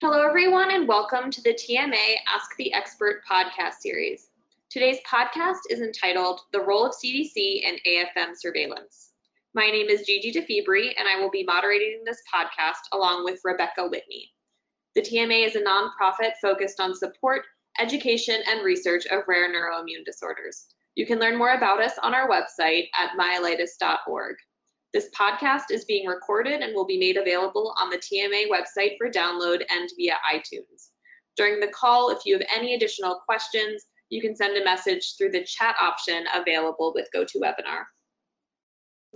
Hello, everyone, and welcome to the TMA Ask the Expert podcast series. Today's podcast is entitled The Role of CDC in AFM Surveillance. My name is Gigi DeFibri, and I will be moderating this podcast along with Rebecca Whitney. The TMA is a nonprofit focused on support, education, and research of rare neuroimmune disorders. You can learn more about us on our website at myelitis.org. This podcast is being recorded and will be made available on the TMA website for download and via iTunes. During the call, if you have any additional questions, you can send a message through the chat option available with GoToWebinar.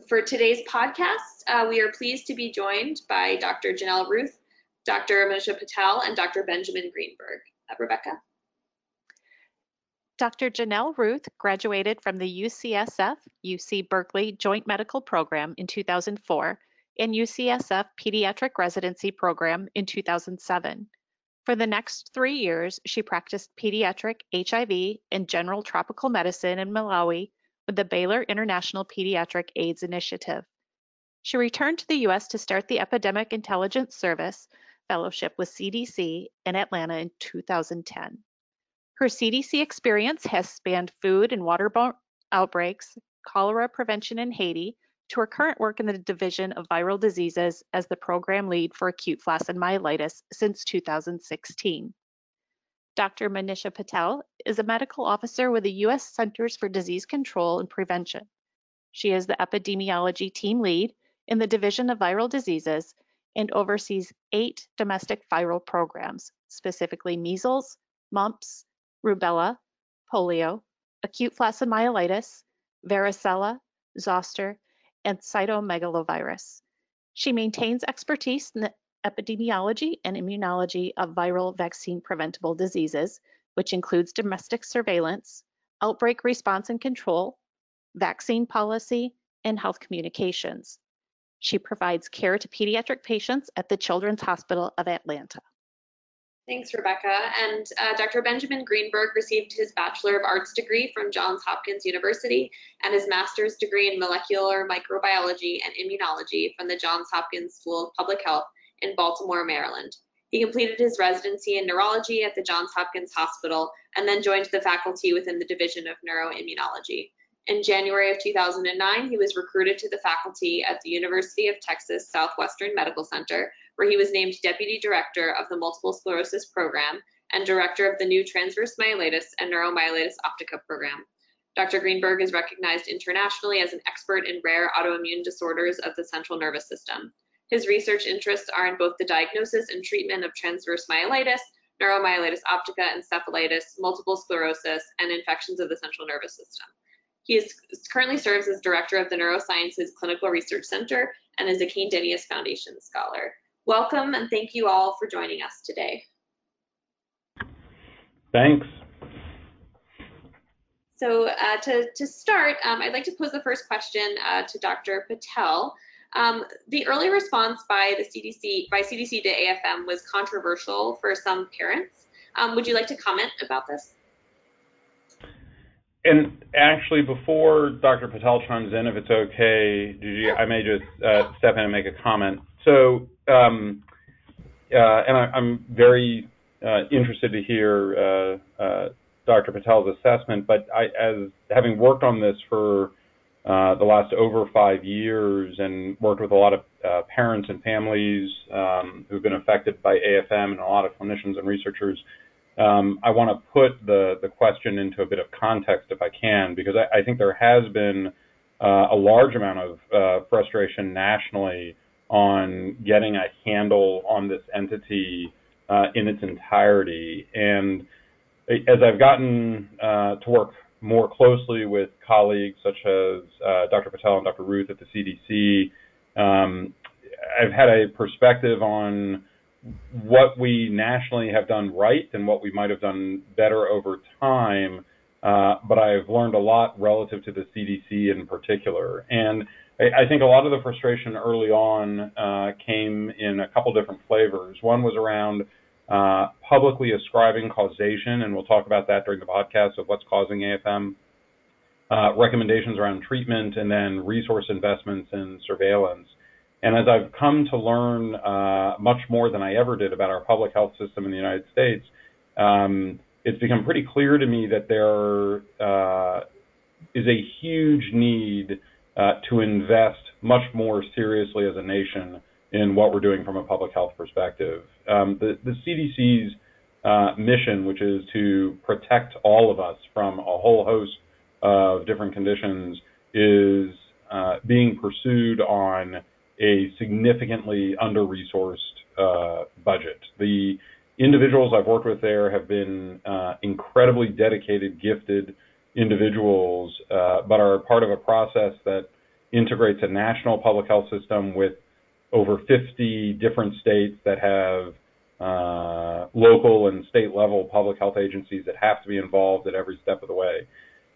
For today's podcast, uh, we are pleased to be joined by Dr. Janell Routh, Dr. Manisha Patel, and Dr. Benjamin Greenberg. Uh, Rebecca. Dr. Janell Routh graduated from the UCSF UC Berkeley Joint Medical Program in 2004 and UCSF Pediatric Residency Program in 2007. For the next three years, she practiced pediatric HIV and general tropical medicine in Malawi with the Baylor International Pediatric AIDS Initiative. She returned to the U.S. to start the Epidemic Intelligence Service Fellowship with CDC in Atlanta in 2010. Her CDC experience has spanned food and waterborne outbreaks, cholera prevention in Haiti, to her current work in the Division of Viral Diseases as the program lead for acute flaccid myelitis since 2016. Dr. Manisha Patel is a medical officer with the U.S. Centers for Disease Control and Prevention. She is the epidemiology team lead in the Division of Viral Diseases and oversees eight domestic viral programs, specifically measles, mumps, rubella, polio, acute flaccid myelitis, varicella, zoster, and cytomegalovirus. She maintains expertise in the epidemiology and immunology of viral vaccine preventable diseases, which includes domestic surveillance, outbreak response and control, vaccine policy, and health communications. She provides care to pediatric patients at the Children's Hospital of Atlanta. Thanks, Rebecca. And uh, Dr. Benjamin Greenberg received his Bachelor of Arts degree from Johns Hopkins University and his master's degree in molecular microbiology and immunology from the Johns Hopkins School of Public Health in Baltimore, Maryland. He completed his residency in neurology at the Johns Hopkins Hospital and then joined the faculty within the Division of Neuroimmunology. In January of 2009, he was recruited to the faculty at the University of Texas Southwestern Medical Center where he was named Deputy Director of the Multiple Sclerosis Program and Director of the new Transverse Myelitis and Neuromyelitis Optica Program. Dr. Greenberg is recognized internationally as an expert in rare autoimmune disorders of the central nervous system. His research interests are in both the diagnosis and treatment of transverse myelitis, neuromyelitis optica, encephalitis, multiple sclerosis, and infections of the central nervous system. He is, currently serves as director of the Neurosciences Clinical Research Center and is a Cain Denius Foundation Scholar. Welcome and thank you all for joining us today. Thanks. So uh, to, to start, um, I'd like to pose the first question uh, to Dr. Patel. Um, the early response by the CDC, by CDC to AFM was controversial for some parents. Um, would you like to comment about this? And actually, before Dr. Patel chimes in, if it's okay, Gigi, I may just uh, step in and make a comment. So um, uh, and I, am very uh, interested to hear uh, uh Dr. Patel's assessment. But I, as having worked on this for uh, the last over five years and worked with a lot of uh, parents and families um, who've been affected by AFM and a lot of clinicians and researchers, um, I want to put the the question into a bit of context if I can, because I, I think there has been a large amount of frustration nationally on getting a handle on this entity uh, in its entirety. And as I've gotten uh, to work more closely with colleagues such as uh, Dr. Patel and Dr. Routh at the CDC, um, I've had a perspective on what we nationally have done right and what we might have done better over time. Uh, but I've learned a lot relative to the CDC in particular. And I, think a lot of the frustration early on uh, came in a couple different flavors. One was around uh, publicly ascribing causation, and we'll talk about that during the podcast of what's causing AFM. Uh, recommendations around treatment, and then resource investments and surveillance. And as I've come to learn uh, much more than I ever did about our public health system in the United States, um, it's become pretty clear to me that there uh, is a huge need to invest much more seriously as a nation in what we're doing from a public health perspective. Um, the, the CDC's uh, mission, which is to protect all of us from a whole host of different conditions, is uh, being pursued on a significantly under-resourced uh, budget. The individuals I've worked with there have been uh, incredibly dedicated, gifted individuals, uh, but are part of a process that integrates a national public health system with over 50 different states that have uh, local and state level public health agencies that have to be involved at every step of the way.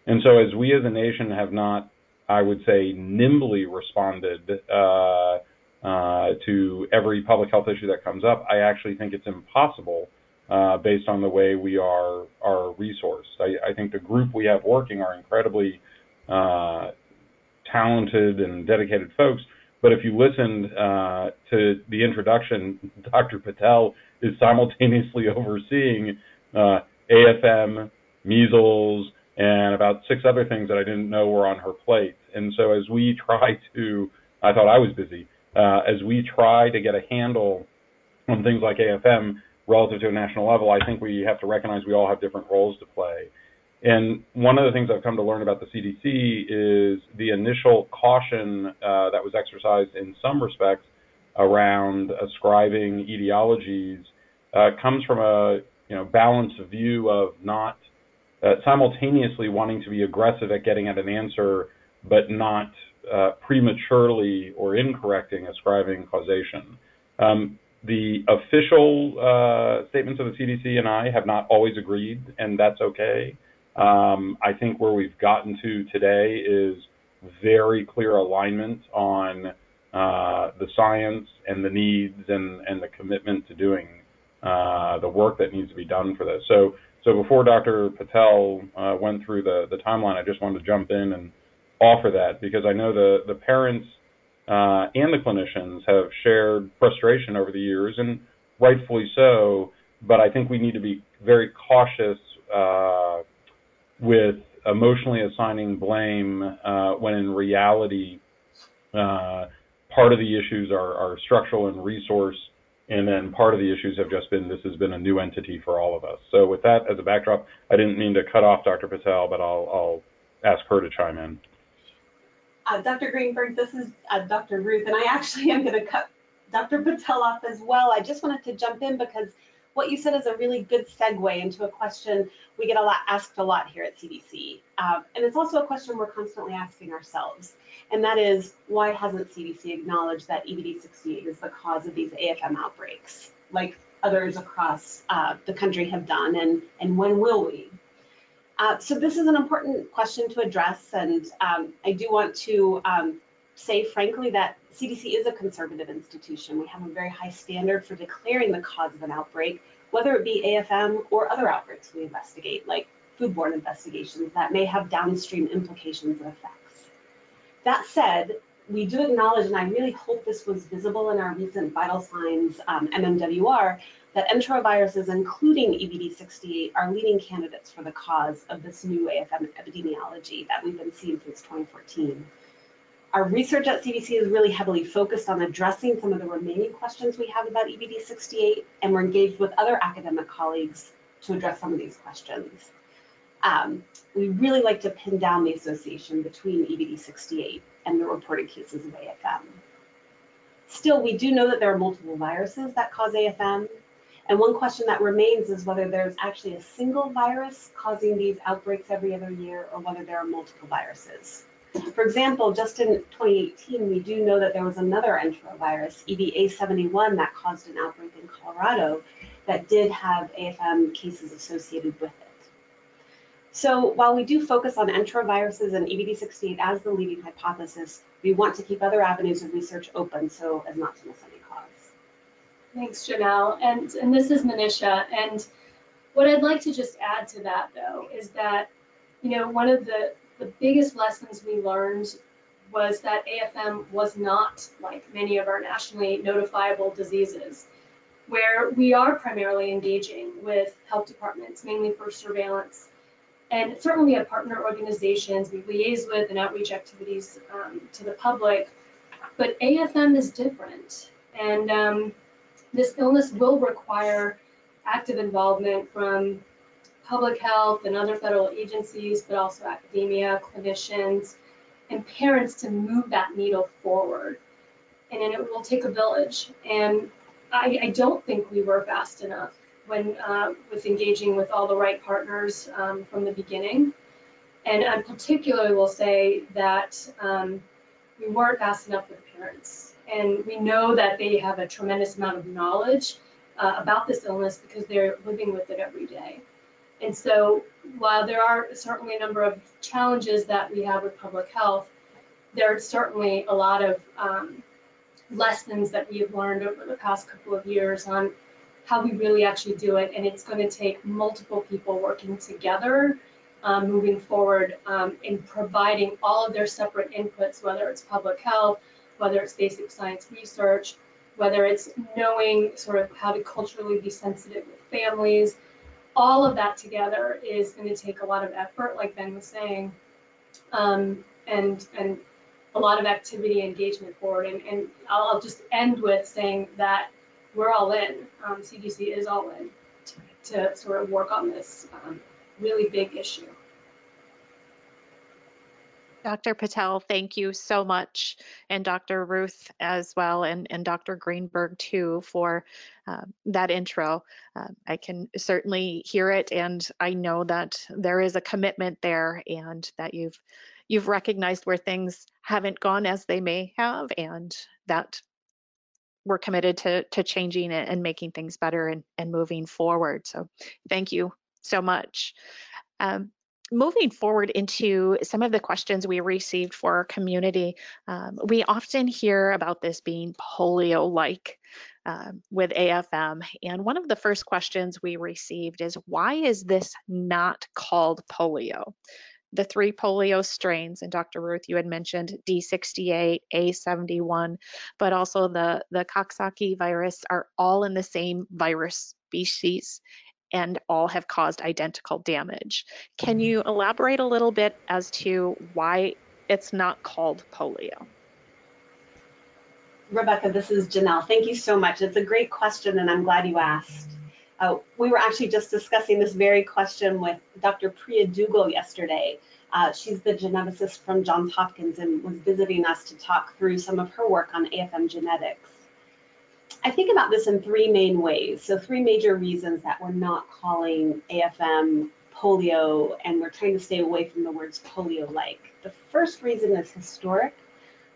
And so, as we as a nation have not, I would say, nimbly responded uh, uh, to every public health issue that comes up, I actually think it's impossible uh, based on the way we are are resourced. I, I, think the group we have working are incredibly uh, talented and dedicated folks. But if you listened uh, to the introduction, Dr. Patel is simultaneously overseeing uh, AFM, measles, and about six other things that I didn't know were on her plate. And so as we try to, I thought I was busy, uh, as we try to get a handle on things like AFM relative to a national level, I think we have to recognize we all have different roles to play. And one of the things I've come to learn about the CDC is the initial caution uh, that was exercised in some respects around ascribing etiologies uh, comes from a you know balanced view of not uh, simultaneously wanting to be aggressive at getting at an answer, but not uh, prematurely or incorrecting ascribing causation. Um, the official uh, statements of the CDC and I have not always agreed, and that's okay. Um, I think where we've gotten to today is very clear alignment on uh, the science and the needs and, and the commitment to doing uh, the work that needs to be done for this. So, so before Dr. Patel uh, went through the, the timeline, I just wanted to jump in and offer that because I know the, the parents uh, and the clinicians have shared frustration over the years, and rightfully so. But I think we need to be very cautious uh, with emotionally assigning blame uh, when in reality uh, part of the issues are, are, structural and resource, and then part of the issues have just been this has been a new entity for all of us. So with that as a backdrop, I didn't mean to cut off Dr. Patel, but I'll, I'll ask her to chime in. Uh, Dr. Greenberg, this is uh, Dr. Routh, and I actually am going to cut Dr. Patel off as well. I just wanted to jump in because what you said is a really good segue into a question we get a lot asked a lot here at CDC. Um, and it's also a question we're constantly asking ourselves. And that is, why hasn't CDC acknowledged that EV-D68 is the cause of these AFM outbreaks, like others across uh, the country have done, and, and when will we? Uh, so this is an important question to address, and um, I do want to um, say frankly that CDC is a conservative institution. We have a very high standard for declaring the cause of an outbreak, whether it be AFM or other outbreaks we investigate, like foodborne investigations that may have downstream implications and effects. That said, we do acknowledge, and I really hope this was visible in our recent vital signs um, MMWR, that enteroviruses, including EV-D68, are leading candidates for the cause of this new AFM epidemiology that we've been seeing since 2014. Our research at CDC is really heavily focused on addressing some of the remaining questions we have about EV-D68, and we're engaged with other academic colleagues to address some of these questions. Um, we really like to pin down the association between EV-D68 and the reported cases of AFM. Still, we do know that there are multiple viruses that cause AFM, and one question that remains is whether there's actually a single virus causing these outbreaks every other year or whether there are multiple viruses. For example, just in 2018, we do know that there was another enterovirus, EV-A71, that caused an outbreak in Colorado that did have AFM cases associated with it. So while we do focus on enteroviruses and EV-D68 as the leading hypothesis, we want to keep other avenues of research open so as not to miss any cause. Thanks, Janell. And, and this is Manisha. And what I'd like to just add to that, though, is that, you know, one of the, the biggest lessons we learned was that AFM was not like many of our nationally notifiable diseases, where we are primarily engaging with health departments, mainly for surveillance. And certainly we have partner organizations we liaise with and outreach activities um, to the public, but AFM is different. And um, this illness will require active involvement from public health and other federal agencies, but also academia, clinicians, and parents to move that needle forward. And then it will take a village. And I, I don't think we were fast enough when uh, with engaging with all the right partners um, from the beginning. And I particularly will say that um, we weren't fast enough with parents. And we know that they have a tremendous amount of knowledge uh, about this illness because they're living with it every day. And so while there are certainly a number of challenges that we have with public health, there are certainly a lot of um, lessons that we have learned over the past couple of years on how we really actually do it. And it's going to take multiple people working together um, moving forward um, in providing all of their separate inputs, whether it's public health, whether it's basic science research, whether it's knowing sort of how to culturally be sensitive with families. All of that together is going to take a lot of effort, like Ben was saying, um, and and a lot of activity engagement forward. And, and I'll, just end with saying that we're all in. Um, CDC is all in to, to, sort of work on this um, really big issue. Dr. Patel, thank you so much, and Dr. Routh as well, and, and Dr. Greenberg too for uh, that intro. Uh, I can certainly hear it, and I know that there is a commitment there, and that you've you've recognized where things haven't gone as they may have, and that we're committed to to changing it and making things better and, and moving forward. So, thank you so much. Um, moving forward into some of the questions we received for our community, um, we often hear about this being polio-like um, with AFM. And one of the first questions we received is, why is this not called polio? The three polio strains, and Dr. Routh, you had mentioned D68, A71, but also the, the Coxsackie virus are all in the same virus species and all have caused identical damage. Can you elaborate a little bit as to why it's not called polio? Rebecca, this is Janell. Thank you so much. It's a great question, and I'm glad you asked. Uh, we were actually just discussing this very question with Dr. Priya Duggal yesterday. Uh, she's the geneticist from Johns Hopkins and was visiting us to talk through some of her work on AFM genetics. I think about this in three main ways. So three major reasons that we're not calling AFM polio and we're trying to stay away from the words polio-like. The first reason is historic.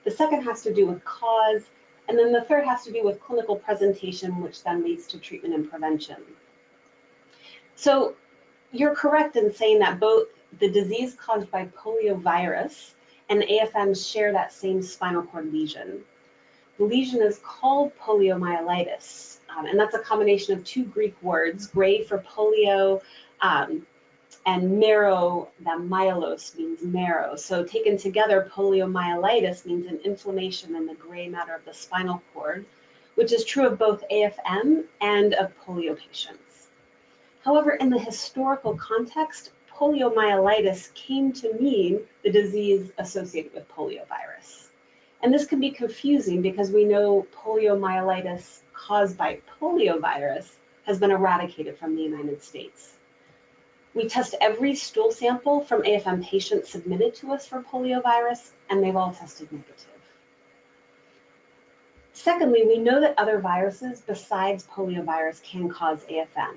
The second has to do with cause. And then the third has to do with clinical presentation, which then leads to treatment and prevention. So you're correct in saying that both the disease caused by poliovirus and AFM share that same spinal cord lesion. The lesion is called poliomyelitis, um, and that's a combination of two Greek words, gray for polio, um, and marrow, that myelos means marrow. So taken together, poliomyelitis means an inflammation in the gray matter of the spinal cord, which is true of both AFM and of polio patients. However, in the historical context, poliomyelitis came to mean the disease associated with poliovirus. And this can be confusing because we know poliomyelitis caused by poliovirus has been eradicated from the United States. We test every stool sample from AFM patients submitted to us for poliovirus, and they've all tested negative. Secondly, we know that other viruses besides poliovirus can cause AFM.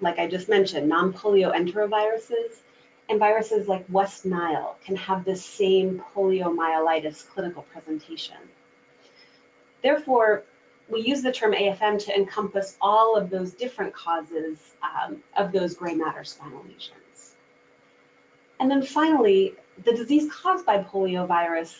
Like I just mentioned, non-polio enteroviruses and viruses like West Nile can have the same poliomyelitis clinical presentation. Therefore, we use the term AFM to encompass all of those different causes um, of those gray matter spinal lesions. And then finally, the disease caused by poliovirus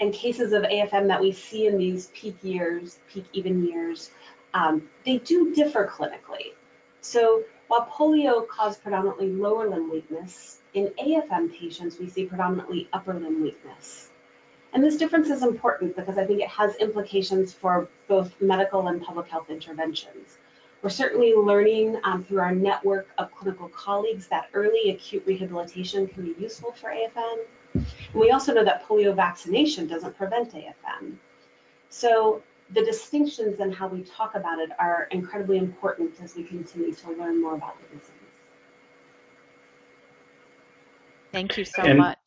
and cases of AFM that we see in these peak years, peak even years, um, they do differ clinically. So while polio caused predominantly lower limb weakness, in AFM patients, we see predominantly upper limb weakness. And this difference is important because I think it has implications for both medical and public health interventions. We're certainly learning um, through our network of clinical colleagues that early acute rehabilitation can be useful for AFM. And we also know that polio vaccination doesn't prevent AFM. So the distinctions and how we talk about it are incredibly important as we continue to learn more about the disease. Thank you so And- much.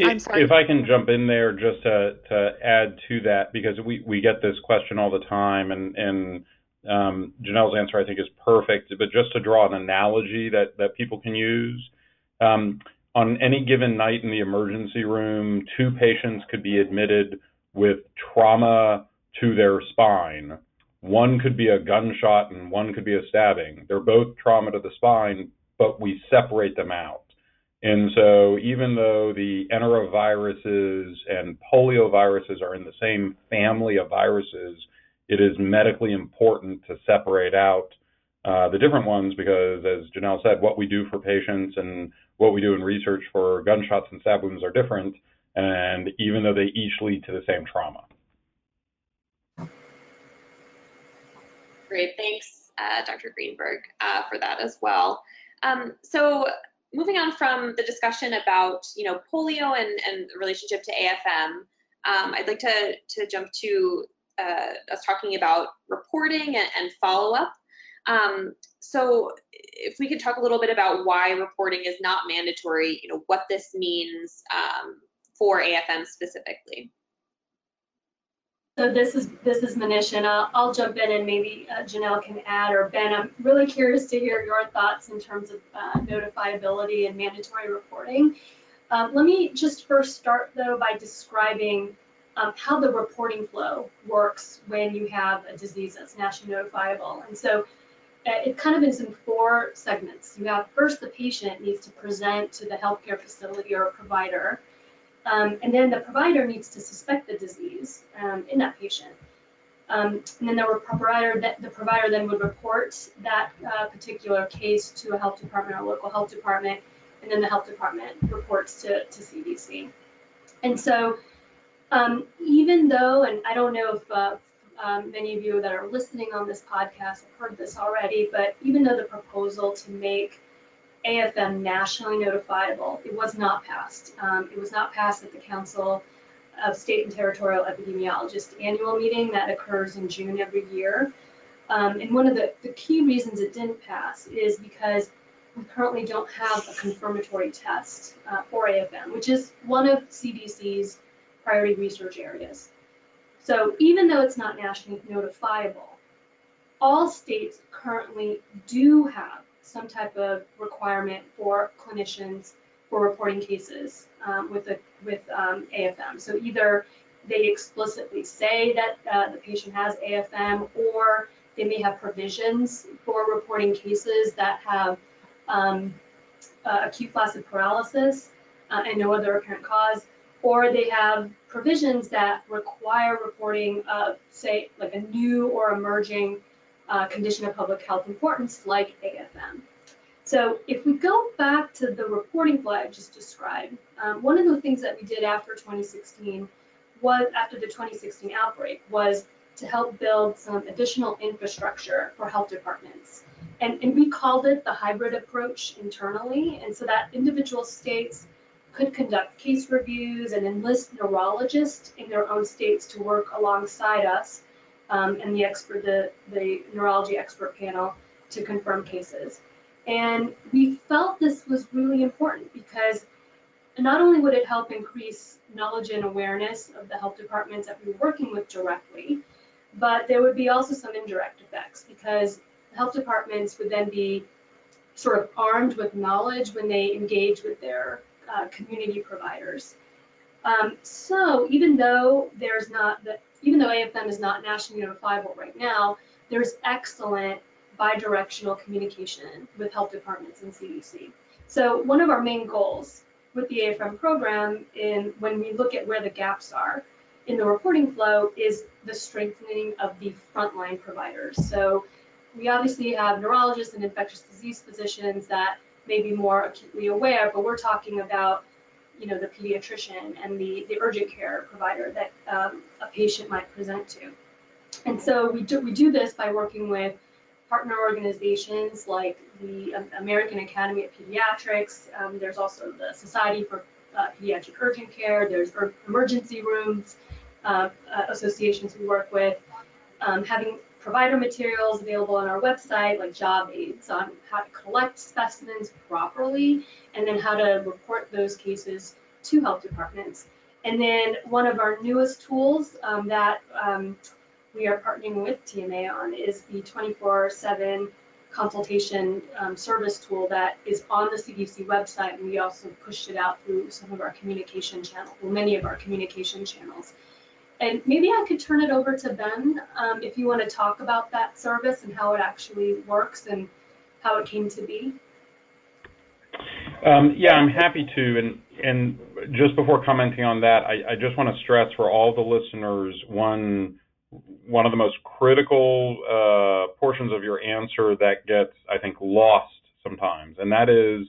I'm If, sorry. if I can jump in there just to, to add to that, because we, we get this question all the time, and, and um, Janell's answer I think is perfect. But just to draw an analogy that, that people can use, um, on any given night in the emergency room, two patients could be admitted with trauma to their spine. One could be a gunshot and one could be a stabbing. They're both trauma to the spine, but we separate them out. And so even though the enteroviruses and polioviruses are in the same family of viruses, it is medically important to separate out uh, the different ones because, as Janell said, what we do for patients and what we do in research for gunshots and stab wounds are different. And even though they each lead to the same trauma. Great, thanks, uh, Dr. Greenberg, uh, for that as well. Um, so moving on from the discussion about you know polio and, and the relationship to AFM, um, I'd like to, to jump to uh, us talking about reporting and, and follow-up. Um, so if we could talk a little bit about why reporting is not mandatory, you know, what this means um, for AFM specifically. So this is this is Manish, and I'll, I'll jump in and maybe uh, Janell can add, or Ben. I'm really curious to hear your thoughts in terms of uh, notifiability and mandatory reporting. Um, let me just first start though by describing um, how the reporting flow works when you have a disease that's nationally notifiable. And so uh, it kind of is in four segments. You have first the patient needs to present to the healthcare facility or provider. Um, and then the provider needs to suspect the disease um, in that patient. Um, and then the provider, that the provider then would report that uh, particular case to a health department or local health department, and then the health department reports to, to CDC. And so, um, even though, and I don't know if uh, um, many of you that are listening on this podcast have heard this already, but even though the proposal to make AFM nationally notifiable. It was not passed. Um, it was not passed at the Council of State and Territorial Epidemiologists annual meeting that occurs in June every year. Um, and one of the, the key reasons it didn't pass is because we currently don't have a confirmatory test uh, for AFM, which is one of CDC's priority research areas. So even though it's not nationally notifiable, all states currently do have some type of requirement for clinicians for reporting cases um, with a, with um, AFM. So either they explicitly say that uh, the patient has AFM, or they may have provisions for reporting cases that have um, uh, acute flaccid paralysis uh, and no other apparent cause, or they have provisions that require reporting of, say, like a new or emerging uh, condition of public health importance like AFM. So if we go back to the reporting flow I just described, um, one of the things that we did after 2016 was, after the 2016 outbreak, was to help build some additional infrastructure for health departments. And, and we called it the hybrid approach internally. And so that individual states could conduct case reviews and enlist neurologists in their own states to work alongside us um, and the expert, the, the neurology expert panel to confirm cases. And we felt this was really important because not only would it help increase knowledge and awareness of the health departments that we were working with directly, but there would be also some indirect effects because health departments would then be sort of armed with knowledge when they engage with their uh, community providers. Um, so even though there's not the, even though AFM is not nationally notifiable right now, there's excellent bidirectional communication with health departments and CDC. So one of our main goals with the AFM program in when we look at where the gaps are in the reporting flow is the strengthening of the frontline providers. So we obviously have neurologists and infectious disease physicians that may be more acutely aware, but we're talking about you know, the pediatrician and the, the urgent care provider that um, a patient might present to. And so we do, we do this by working with partner organizations like the American Academy of Pediatrics. Um, there's also the Society for uh, Pediatric Urgent Care. There's emergency rooms uh, uh, associations we work with. Um, having provider materials available on our website, like job aids on how to collect specimens properly, and then how to report those cases to health departments. And then one of our newest tools um, that um, we are partnering with TMA on is the 24/7 consultation um, service tool that is on the CDC website, and we also pushed it out through some of our communication channels, well, many of our communication channels. And maybe I could turn it over to Ben um, if you want to talk about that service and how it actually works and how it came to be. Um, yeah, I'm happy to. And and just before commenting on that, I, I just want to stress for all the listeners one one of the most critical uh, portions of your answer that gets, I think, lost sometimes, and that is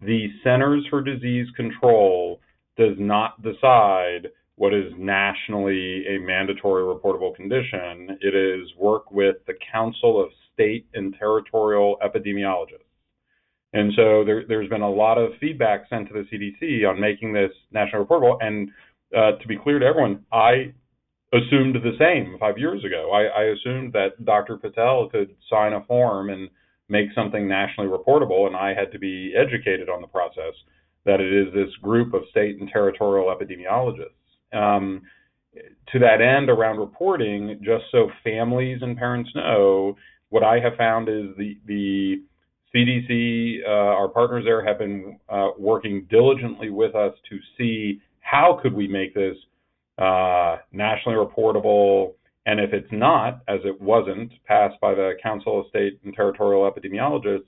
the Centers for Disease Control does not decide what is nationally a mandatory reportable condition. It is work with the Council of State and Territorial Epidemiologists. And so there, has been a lot of feedback sent to the CDC on making this nationally reportable. And uh, to be clear to everyone, I assumed the same five years ago. I, I assumed that Dr. Patel could sign a form and make something nationally reportable, and I had to be educated on the process that it is this group of state and territorial epidemiologists. Um, to that end, around reporting, just so families and parents know, what I have found is the the CDC, uh, our partners there, have been uh, working diligently with us to see how could we make this uh, nationally reportable, and if it's not, as it wasn't passed by the Council of State and Territorial Epidemiologists,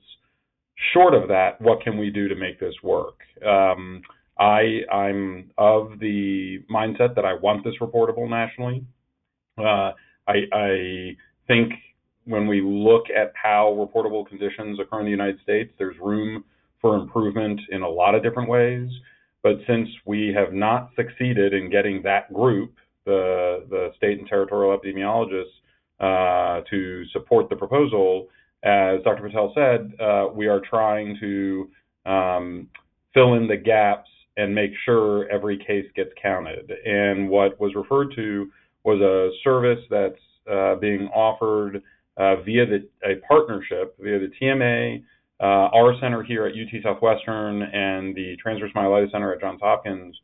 short of that, what can we do to make this work? Um, I, I'm of the mindset that I want this reportable nationally. Uh, I, I think when we look at how reportable conditions occur in the United States, there's room for improvement in a lot of different ways. But since we have not succeeded in getting that group, the, the state and territorial epidemiologists, uh, to support the proposal, as Dr. Patel said, uh, we are trying to um, fill in the gaps and make sure every case gets counted. And what was referred to was a service that's uh, being offered uh, via the, a partnership via the TMA, uh, our center here at UT Southwestern and the Transverse Myelitis Center at Johns Hopkins,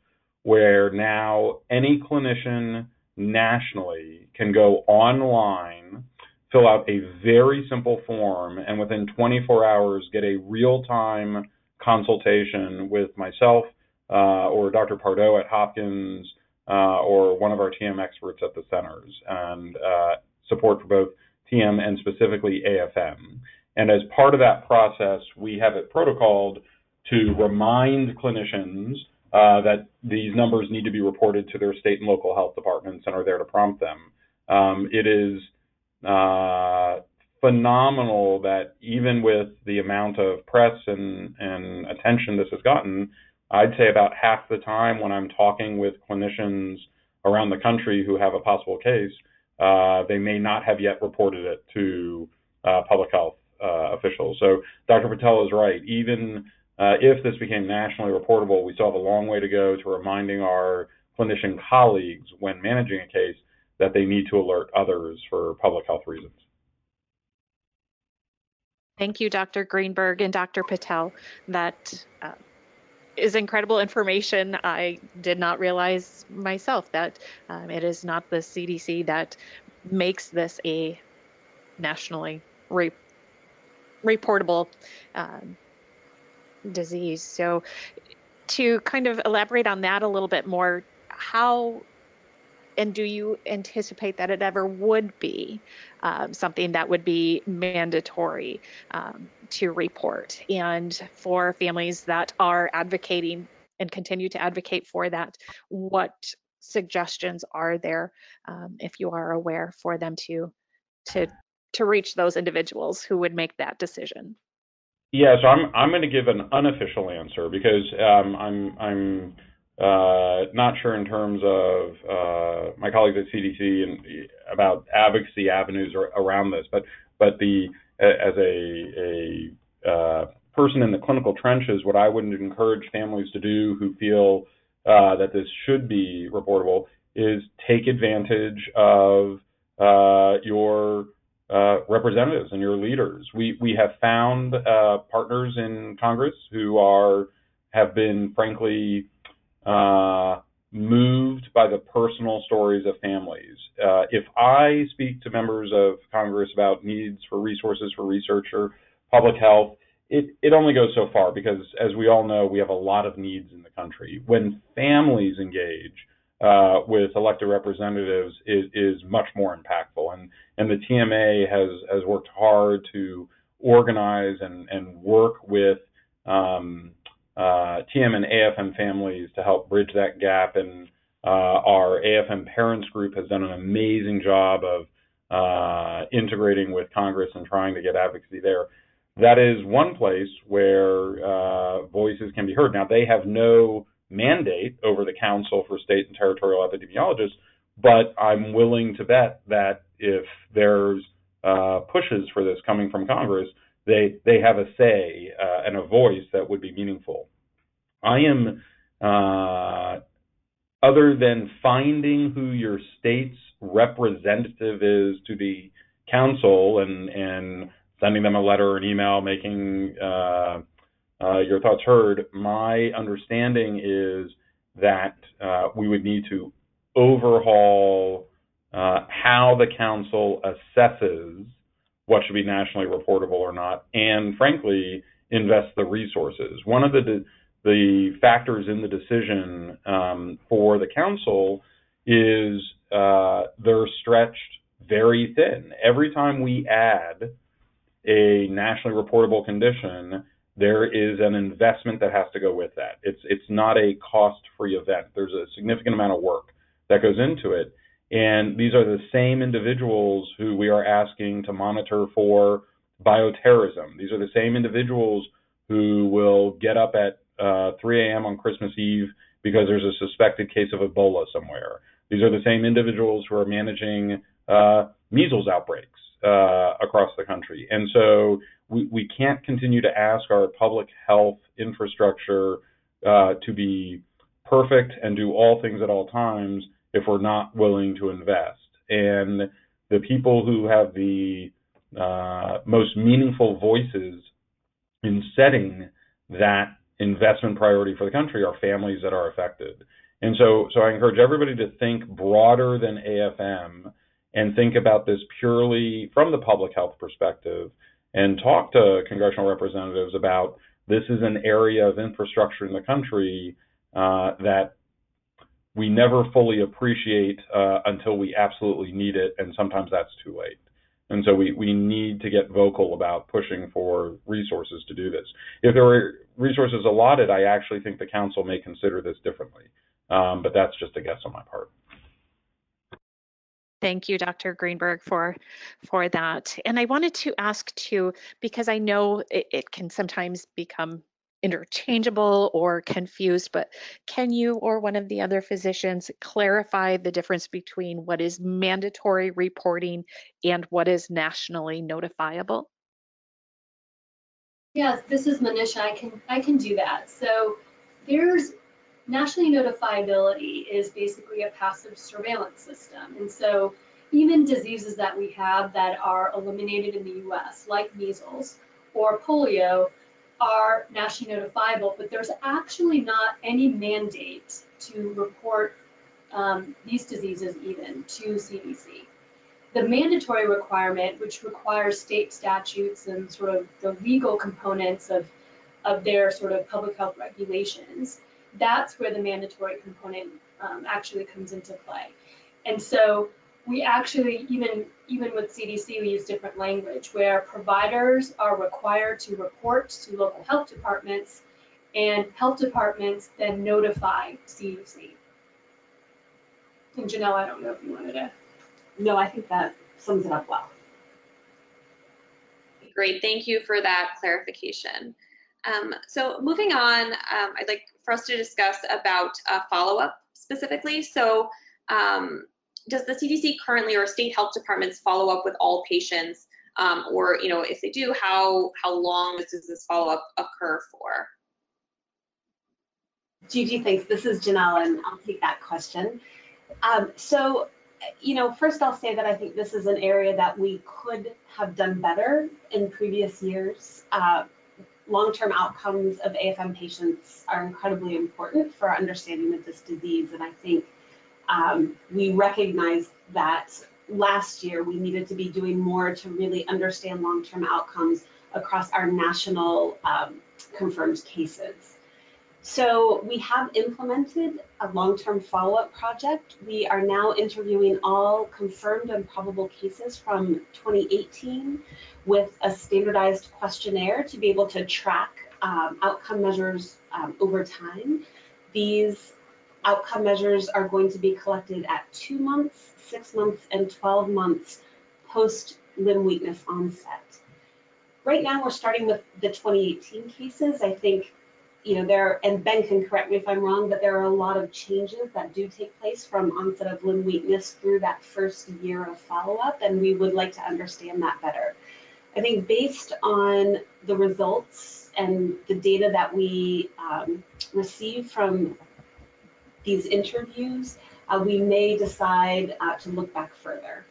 where now any clinician nationally can go online, fill out a very simple form, and within 24 hours get a real-time consultation with myself uh, or Dr. Pardo at Hopkins uh, or one of our TM experts at the centers, and uh, support for both TM and specifically AFM. And as part of that process, we have it protocoled to remind clinicians uh, that these numbers need to be reported to their state and local health departments and are there to prompt them. Um, it is uh, phenomenal that even with the amount of press and, and attention this has gotten, I'd say about half the time when I'm talking with clinicians around the country who have a possible case, uh, they may not have yet reported it to uh, public health uh, officials. So Dr. Patel is right. Even uh, if this became nationally reportable, we still have a long way to go to reminding our clinician colleagues when managing a case that they need to alert others for public health reasons. Thank you, Dr. Greenberg and Dr. Patel. That uh, is incredible information. I did not realize myself that um, it is not the CDC that makes this a nationally re- reportable um, disease. So, to kind of elaborate on that a little bit more, how and do you anticipate that it ever would be um, something that would be mandatory um, to report? And for families that are advocating and continue to advocate for that, what suggestions are there, um, if you are aware, for them to to to reach those individuals who would make that decision? Yeah, so I'm I'm going to give an unofficial answer because um, I'm I'm not sure in terms of uh, my colleagues at CDC and about advocacy avenues around this, but but the as a a uh, person in the clinical trenches, what I would encourage families to do who feel uh, that this should be reportable is take advantage of uh, your uh, representatives and your leaders. We we have found uh, partners in Congress who are have been frankly uh, moved by the personal stories of families. Uh, if I speak to members of Congress about needs for resources for research or public health, it, it only goes so far because, as we all know, we have a lot of needs in the country. When families engage uh, with elected representatives, it is much more impactful. And, and the TMA has, has worked hard to organize and, and work with um, uh, TM and AFM families to help bridge that gap. And uh, our AFM parents group has done an amazing job of uh, integrating with Congress and trying to get advocacy there. That is one place where uh, voices can be heard. Now, they have no mandate over the Council for State and Territorial Epidemiologists, but I'm willing to bet that if there's uh, pushes for this coming from Congress, they they have a say uh, and a voice that would be meaningful. I am uh, other than finding who your state's representative is to the council and and sending them a letter or an email, making uh, uh, your thoughts heard. My understanding is that uh, we would need to overhaul uh, how the council assesses what should be nationally reportable or not, and frankly, invest the resources. One of the the factors in the decision um, for the council is uh, they're stretched very thin. Every time we add a nationally reportable condition, there is an investment that has to go with that. It's it's not a cost-free event. There's a significant amount of work that goes into it, and these are the same individuals who we are asking to monitor for bioterrorism. These are the same individuals who will get up at uh, 3 a.m. on Christmas Eve because there's a suspected case of Ebola somewhere. These are the same individuals who are managing uh, measles outbreaks uh, across the country. And so we, we can't continue to ask our public health infrastructure uh, to be perfect and do all things at all times if we're not willing to invest. And the people who have the uh, most meaningful voices in setting that investment priority for the country are families that are affected. And so, so I encourage everybody to think broader than AFM and think about this purely from the public health perspective and talk to congressional representatives about this is an area of infrastructure in the country uh, that we never fully appreciate uh, until we absolutely need it, and sometimes that's too late. And so we, we need to get vocal about pushing for resources to do this. If there are resources allotted, I actually think the council may consider this differently. Um, but that's just a guess on my part. Thank you, Dr. Greenberg, for for that. And I wanted to ask too, because I know it, it can sometimes become interchangeable or confused, but can you or one of the other physicians clarify the difference between what is mandatory reporting and what is nationally notifiable? Yes, this is Manisha. I can I can do that. So there's nationally notifiability is basically a passive surveillance system. And so even diseases that we have that are eliminated in the US, like measles or polio, are nationally notifiable, but there's actually not any mandate to report um, these diseases even to CDC. The mandatory requirement, which requires state statutes and sort of the legal components of, of their sort of public health regulations, that's where the mandatory component um, actually comes into play. And so we actually, even, even with CDC, we use different language where providers are required to report to local health departments and health departments then notify CDC. And Janell, I don't know if you wanted to. No, I think that sums it up well. Great, thank you for that clarification. Um, so moving on, um, I'd like for us to discuss about uh, follow-up specifically. So um, does the CDC currently or state health departments follow up with all patients? Um, or, you know, if they do, how, how long does this follow-up occur for? Gigi, thanks. This is Janell, and I'll take that question. Um, so, you know, first I'll say that I think this is an area that we could have done better in previous years. Uh, long-term outcomes of AFM patients are incredibly important for our understanding of this disease, and I think um, we recognize that last year we needed to be doing more to really understand long-term outcomes across our national um, confirmed cases. So we have implemented a long-term follow-up project. We are now interviewing all confirmed and probable cases from 2018 with a standardized questionnaire to be able to track um, outcome measures um, over time. These outcome measures are going to be collected at two months, six months, and 12 months post limb weakness onset. Right now, we're starting with the 2018 cases. I think, you know, there, and Ben can correct me if I'm wrong, but there are a lot of changes that do take place from onset of limb weakness through that first year of follow-up, and we would like to understand that better. I think based on the results and the data that we um, receive from these interviews, uh, we may decide uh, to look back further.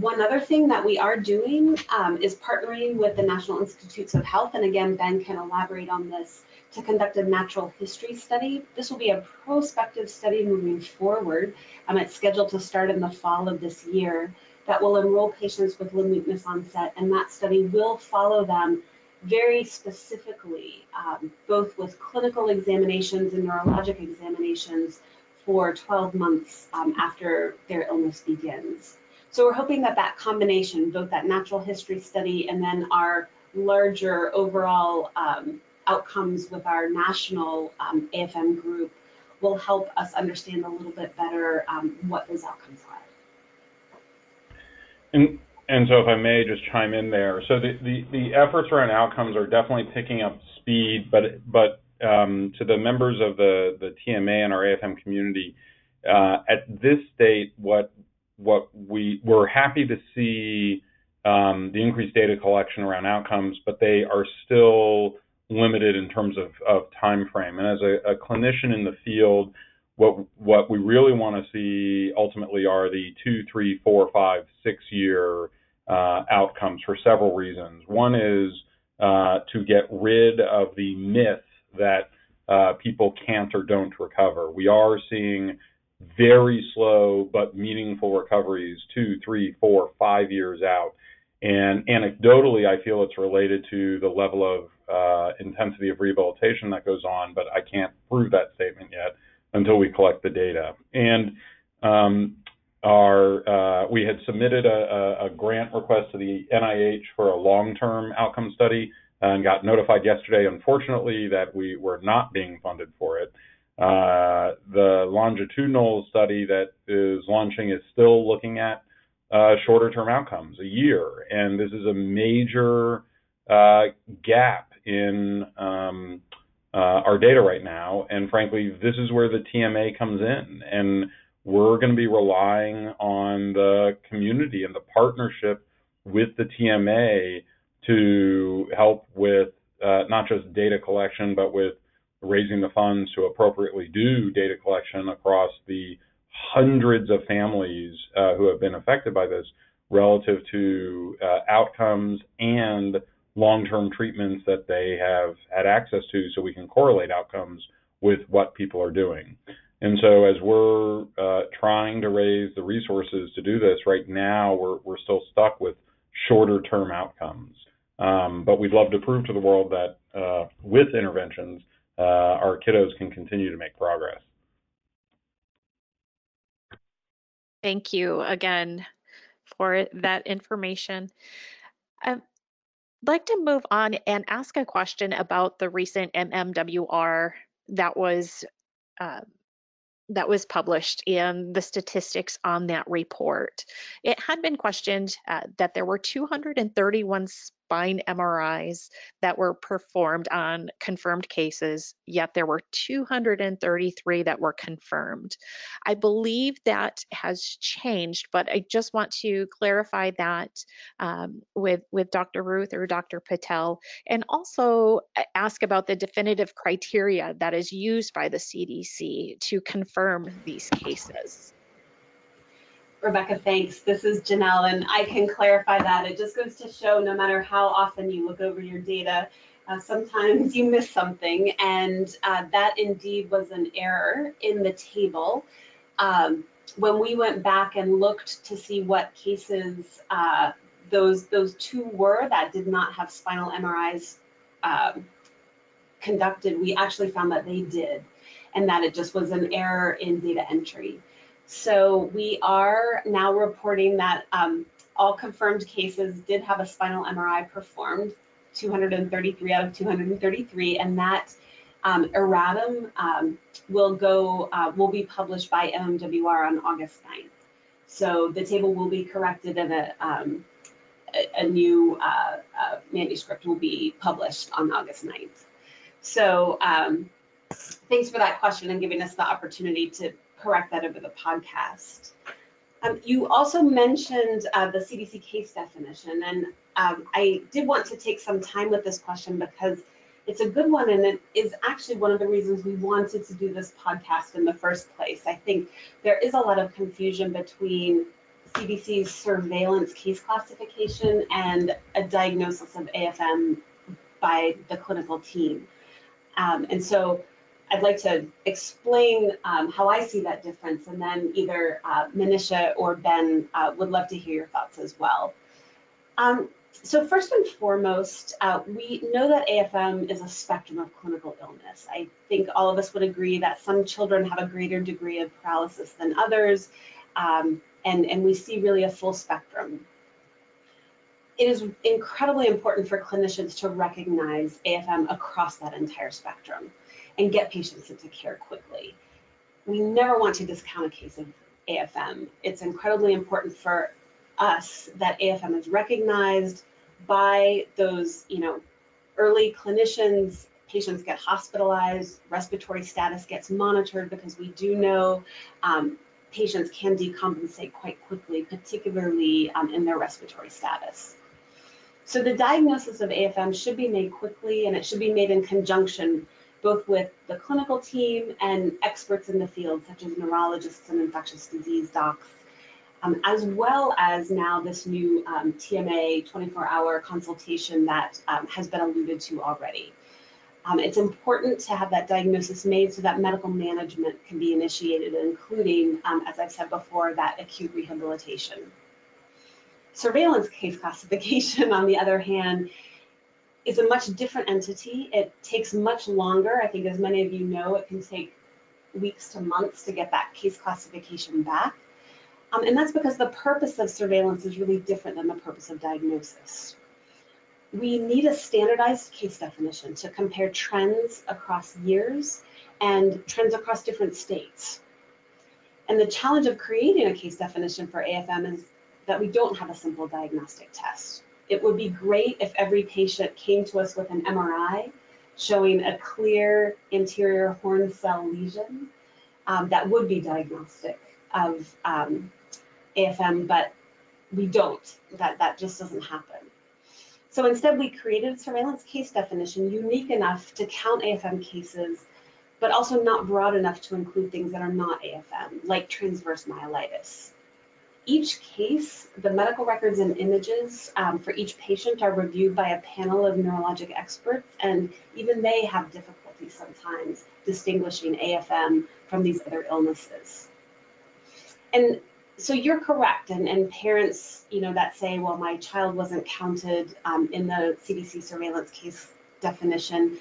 One other thing that we are doing um, is partnering with the National Institutes of Health, and again, Ben can elaborate on this, to conduct a natural history study. This will be a prospective study moving forward. Um, it's scheduled to start in the fall of this year that will enroll patients with limb weakness onset, and that study will follow them very specifically, um, both with clinical examinations and neurologic examinations for 12 months um, after their illness begins. So we're hoping that that combination, both that natural history study and then our larger overall um, outcomes with our national um, AFM group will help us understand a little bit better um, what those outcomes are. And and so if I may just chime in there. So the, the, the efforts around outcomes are definitely picking up speed, but but um, to the members of the, the TMA and our AFM community, uh, at this state, what what we we're happy to see um, the increased data collection around outcomes, but they are still limited in terms of, of time frame. And as a, a clinician in the field, what what we really want to see ultimately are the two, three, four, five, six year uh, outcomes for several reasons. One is uh, to get rid of the myth that uh, people can't or don't recover. We are seeing very slow but meaningful recoveries two, three, four, five years out. And anecdotally, I feel it's related to the level of uh, intensity of rehabilitation that goes on, but I can't prove that statement yet until we collect the data. And um, our uh, we had submitted a, a, grant request to the NIH for a long-term outcome study and got notified yesterday, unfortunately, that we were not being funded for it. Uh, the longitudinal study that is launching is still looking at uh, shorter-term outcomes, a year, and this is a major uh, gap in um, uh, our data right now. And frankly, this is where the TMA comes in. And we're going to be relying on the community and the partnership with the TMA to help with uh, not just data collection, but with raising the funds to appropriately do data collection across the hundreds of families uh, who have been affected by this relative to uh, outcomes and long-term treatments that they have had access to so we can correlate outcomes with what people are doing. And so as we're uh, trying to raise the resources to do this right now, we're, we're still stuck with shorter term outcomes. Um, but we'd love to prove to the world that uh, with interventions, uh, our kiddos can continue to make progress. Thank you again for that information. Um, like to move on and ask a question about the recent MMWR that was uh, that was published and the statistics on that report. It had been questioned uh, that there were 231 spine MRIs that were performed on confirmed cases, yet there were 233 that were confirmed. I believe that has changed, but I just want to clarify that um, with, with Dr. Routh or Dr. Patel, and also ask about the definitive criteria that is used by the CDC to confirm these cases. Rebecca, thanks. This is Janell, and I can clarify that. It just goes to show no matter how often you look over your data, uh, sometimes you miss something, and uh, that indeed was an error in the table. Um, when we went back and looked to see what cases uh, those those two were that did not have spinal MRIs um, conducted, we actually found that they did, and that it just was an error in data entry. So we are now reporting that um, all confirmed cases did have a spinal MRI performed, 233 out of 233, and that um, erratum um, will go uh, will be published by MMWR on August 9th. So the table will be corrected and a, um, a, new uh, uh, manuscript will be published on August 9th. So um, thanks for that question and giving us the opportunity to correct that over the podcast. Um, you also mentioned uh, the CDC case definition, and um, I did want to take some time with this question because it's a good one, and it is actually one of the reasons we wanted to do this podcast in the first place. I think there is a lot of confusion between CDC's surveillance case classification and a diagnosis of AFM by the clinical team. Um, and so I'd like to explain um, how I see that difference, and then either uh, Manisha or Ben uh, would love to hear your thoughts as well. Um, so first and foremost, uh, we know that AFM is a spectrum of clinical illness. I think all of us would agree that some children have a greater degree of paralysis than others, um, and, and we see really a full spectrum. It is incredibly important for clinicians to recognize AFM across that entire spectrum and get patients into care quickly. We never want to discount a case of AFM. It's incredibly important for us that AFM is recognized by those, you know, early clinicians. Patients get hospitalized, respiratory status gets monitored because we do know um, patients can decompensate quite quickly, particularly um, in their respiratory status. So the diagnosis of AFM should be made quickly and it should be made in conjunction both with the clinical team and experts in the field, such as neurologists and infectious disease docs, um, as well as now this new um, TMA 24-hour consultation that um, has been alluded to already. Um, it's important to have that diagnosis made so that medical management can be initiated, including, um, as I've said before, that acute rehabilitation. Surveillance case classification, on the other hand, is a much different entity. It takes much longer. I think, as many of you know, it can take weeks to months to get that case classification back. Um, and that's because the purpose of surveillance is really different than the purpose of diagnosis. We need a standardized case definition to compare trends across years and trends across different states. And the challenge of creating a case definition for AFM is that we don't have a simple diagnostic test. It would be great if every patient came to us with an MRI showing a clear anterior horn cell lesion um, that would be diagnostic of um, AFM, but we don't. That, that just doesn't happen. So instead, we created a surveillance case definition unique enough to count AFM cases, but also not broad enough to include things that are not AFM, like transverse myelitis each case, the medical records and images um, for each patient are reviewed by a panel of neurologic experts, and even they have difficulty sometimes distinguishing AFM from these other illnesses. And so you're correct, and, and parents, you know, that say, well, my child wasn't counted um, in the CDC surveillance case definition,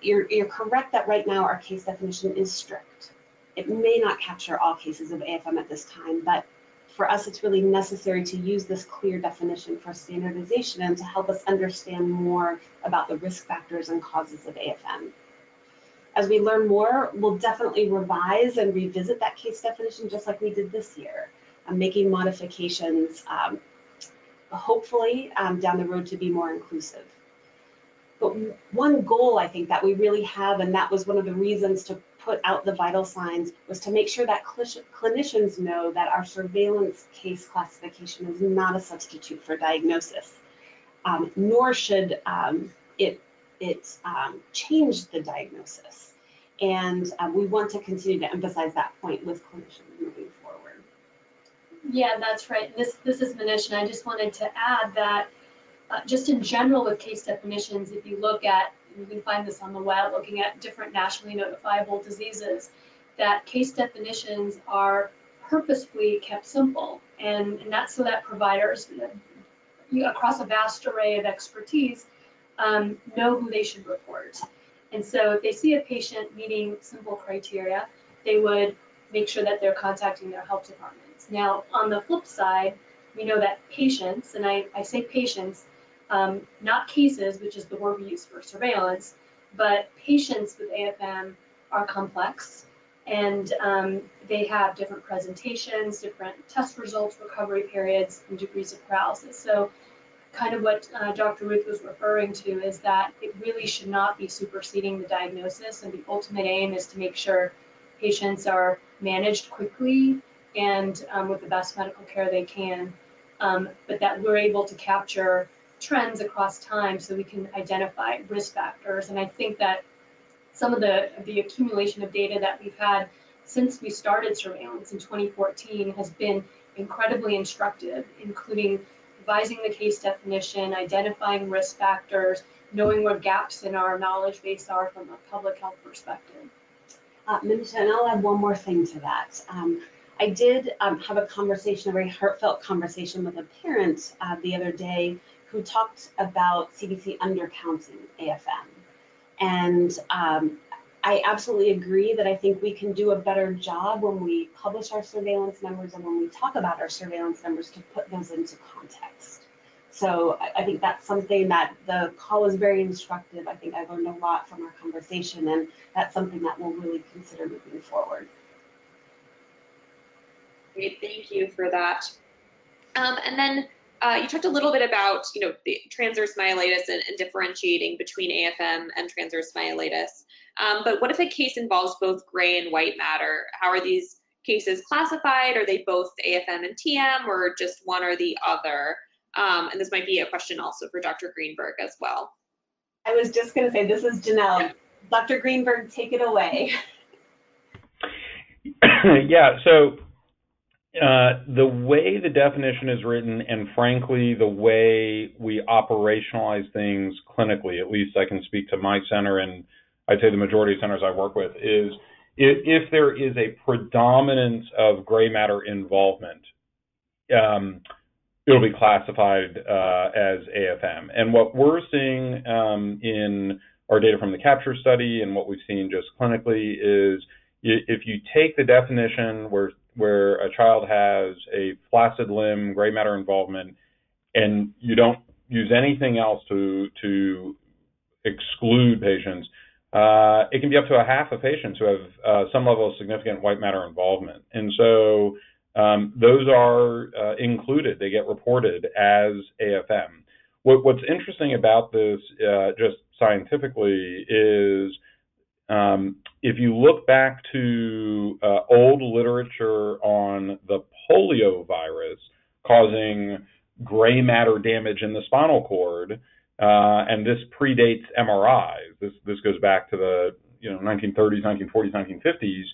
you're, you're correct that right now our case definition is strict. It may not capture all cases of AFM at this time, but for us, it's really necessary to use this clear definition for standardization and to help us understand more about the risk factors and causes of AFM. As we learn more, we'll definitely revise and revisit that case definition just like we did this year, um, making modifications um, hopefully um, down the road to be more inclusive. But one goal I think that we really have, and that was one of the reasons to put out the vital signs, was to make sure that clinicians know that our surveillance case classification is not a substitute for diagnosis, um, nor should um, it, it um, change the diagnosis. And um, we want to continue to emphasize that point with clinicians moving forward. Yeah, that's right. This, this is Manish, and I just wanted to add that uh, just in general with case definitions, if you look at, you can find this on the web, looking at different nationally notifiable diseases, that case definitions are purposefully kept simple. And, and that's so that providers across a vast array of expertise um, know who they should report. And so if they see a patient meeting simple criteria, they would make sure that they're contacting their health departments. Now, on the flip side, we know that patients, and I, I say patients, um, not cases, which is the word we use for surveillance, but patients with AFM are complex and um, they have different presentations, different test results, recovery periods, and degrees of paralysis. So kind of what uh, Dr. Routh was referring to is that it really should not be superseding the diagnosis and the ultimate aim is to make sure patients are managed quickly and um, with the best medical care they can, um, but that we're able to capture trends across time so we can identify risk factors. And I think that some of the, the accumulation of data that we've had since we started surveillance in 2014 has been incredibly instructive, including revising the case definition, identifying risk factors, knowing where gaps in our knowledge base are from a public health perspective. Uh, and I'll add one more thing to that. Um, I did um, have a conversation, a very heartfelt conversation with a parent uh, the other day who talked about CDC undercounting AFM. And um, I absolutely agree that I think we can do a better job when we publish our surveillance numbers and when we talk about our surveillance numbers to put those into context. So I, I think that's something that the call is very instructive. I think I learned a lot from our conversation, and that's something that we'll really consider moving forward. Great, thank you for that. Um, and then uh, you talked a little bit about, you know, the transverse myelitis and, and differentiating between AFM and transverse myelitis. Um, but what if a case involves both gray and white matter? How are these cases classified? Are they both AFM and TM or just one or the other? Um, and this might be a question also for Dr. Greenberg as well. I was just going to say, this is Janell. Yeah. Dr. Greenberg, take it away. yeah, so uh, the way the definition is written, and frankly, the way we operationalize things clinically, at least I can speak to my center and I'd say the majority of centers I work with, is if, if there is a predominance of gray matter involvement, um, it'll be classified uh, as AFM. And what we're seeing um, in our data from the capture study and what we've seen just clinically is if you take the definition where where a child has a flaccid limb, gray matter involvement, and you don't use anything else to to exclude patients, uh, it can be up to a half of patients who have uh, some level of significant white matter involvement. And so um, those are uh, included, they get reported as AFM. What, what's interesting about this, uh, just scientifically, is um, if you look back to uh, old literature on the polio virus causing gray matter damage in the spinal cord, uh, and this predates MRI. This this goes back to the you know 1930s, 1940s, 1950s.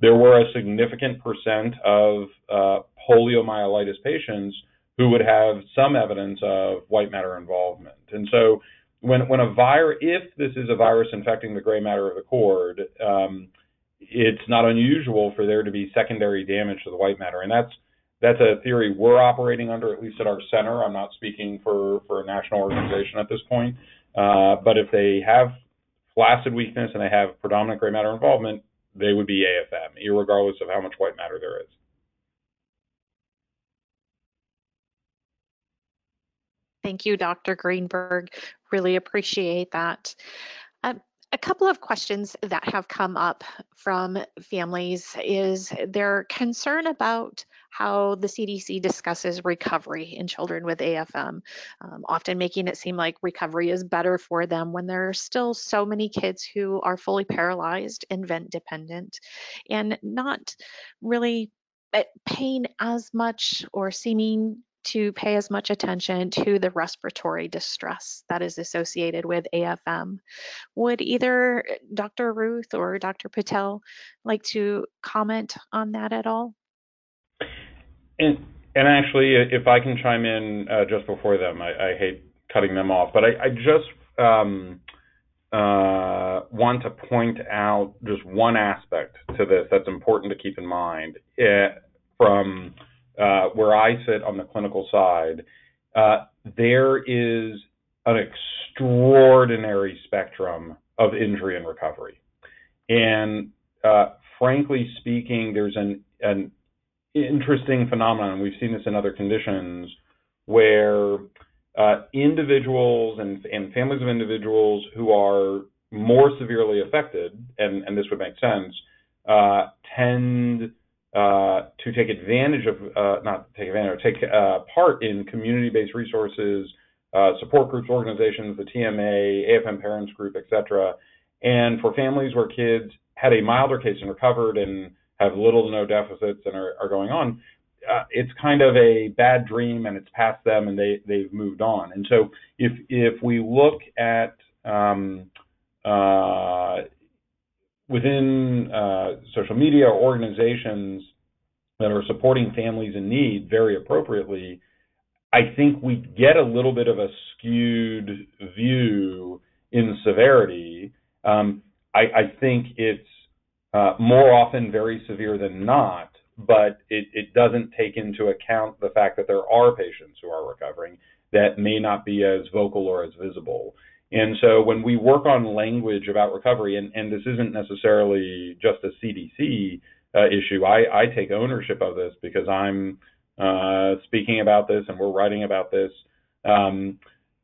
There were a significant percent of uh, poliomyelitis patients who would have some evidence of white matter involvement, and so when when a virus, if this is a virus infecting the gray matter of the cord, um, it's not unusual for there to be secondary damage to the white matter, and that's that's a theory we're operating under, at least at our center. I'm not speaking for for a national organization at this point, uh, but if they have flaccid weakness and they have predominant gray matter involvement, they would be AFM, regardless of how much white matter there is. Thank you, Dr. Greenberg. Really appreciate that. Um, a couple of questions that have come up from families is their concern about how the CDC discusses recovery in children with AFM, um, often making it seem like recovery is better for them when there are still so many kids who are fully paralyzed and vent dependent and not really eh, paying as much or seeming to pay as much attention to the respiratory distress that is associated with AFM. Would either Dr. Routh or Dr. Patel like to comment on that at all? And, and actually, if I can chime in uh, just before them, I, I, hate cutting them off, but I, I just um, uh, want to point out just one aspect to this that's important to keep in mind. It, eh, from where I sit on the clinical side, uh, there is an extraordinary spectrum of injury and recovery. And uh, frankly speaking, there's an, an interesting phenomenon. We've seen this in other conditions where uh, individuals and, and families of individuals who are more severely affected, and, and this would make sense, uh, tend uh, to take advantage of, uh, not take advantage, take uh, part in community-based resources, uh, support groups, organizations, the TMA, AFM Parents Group, etc. And for families where kids had a milder case and recovered and have little to no deficits and are, are going on, uh, it's kind of a bad dream and it's past them and they they've moved on. And so if if we look at um, within uh, social media organizations that are supporting families in need very appropriately, I think we get a little bit of a skewed view in severity. Um, I, I, think it's uh, more often very severe than not, but it, it doesn't take into account the fact that there are patients who are recovering that may not be as vocal or as visible. And so when we work on language about recovery, and, and this isn't necessarily just a CDC uh, issue, I, I take ownership of this because I'm uh, speaking about this and we're writing about this. Um,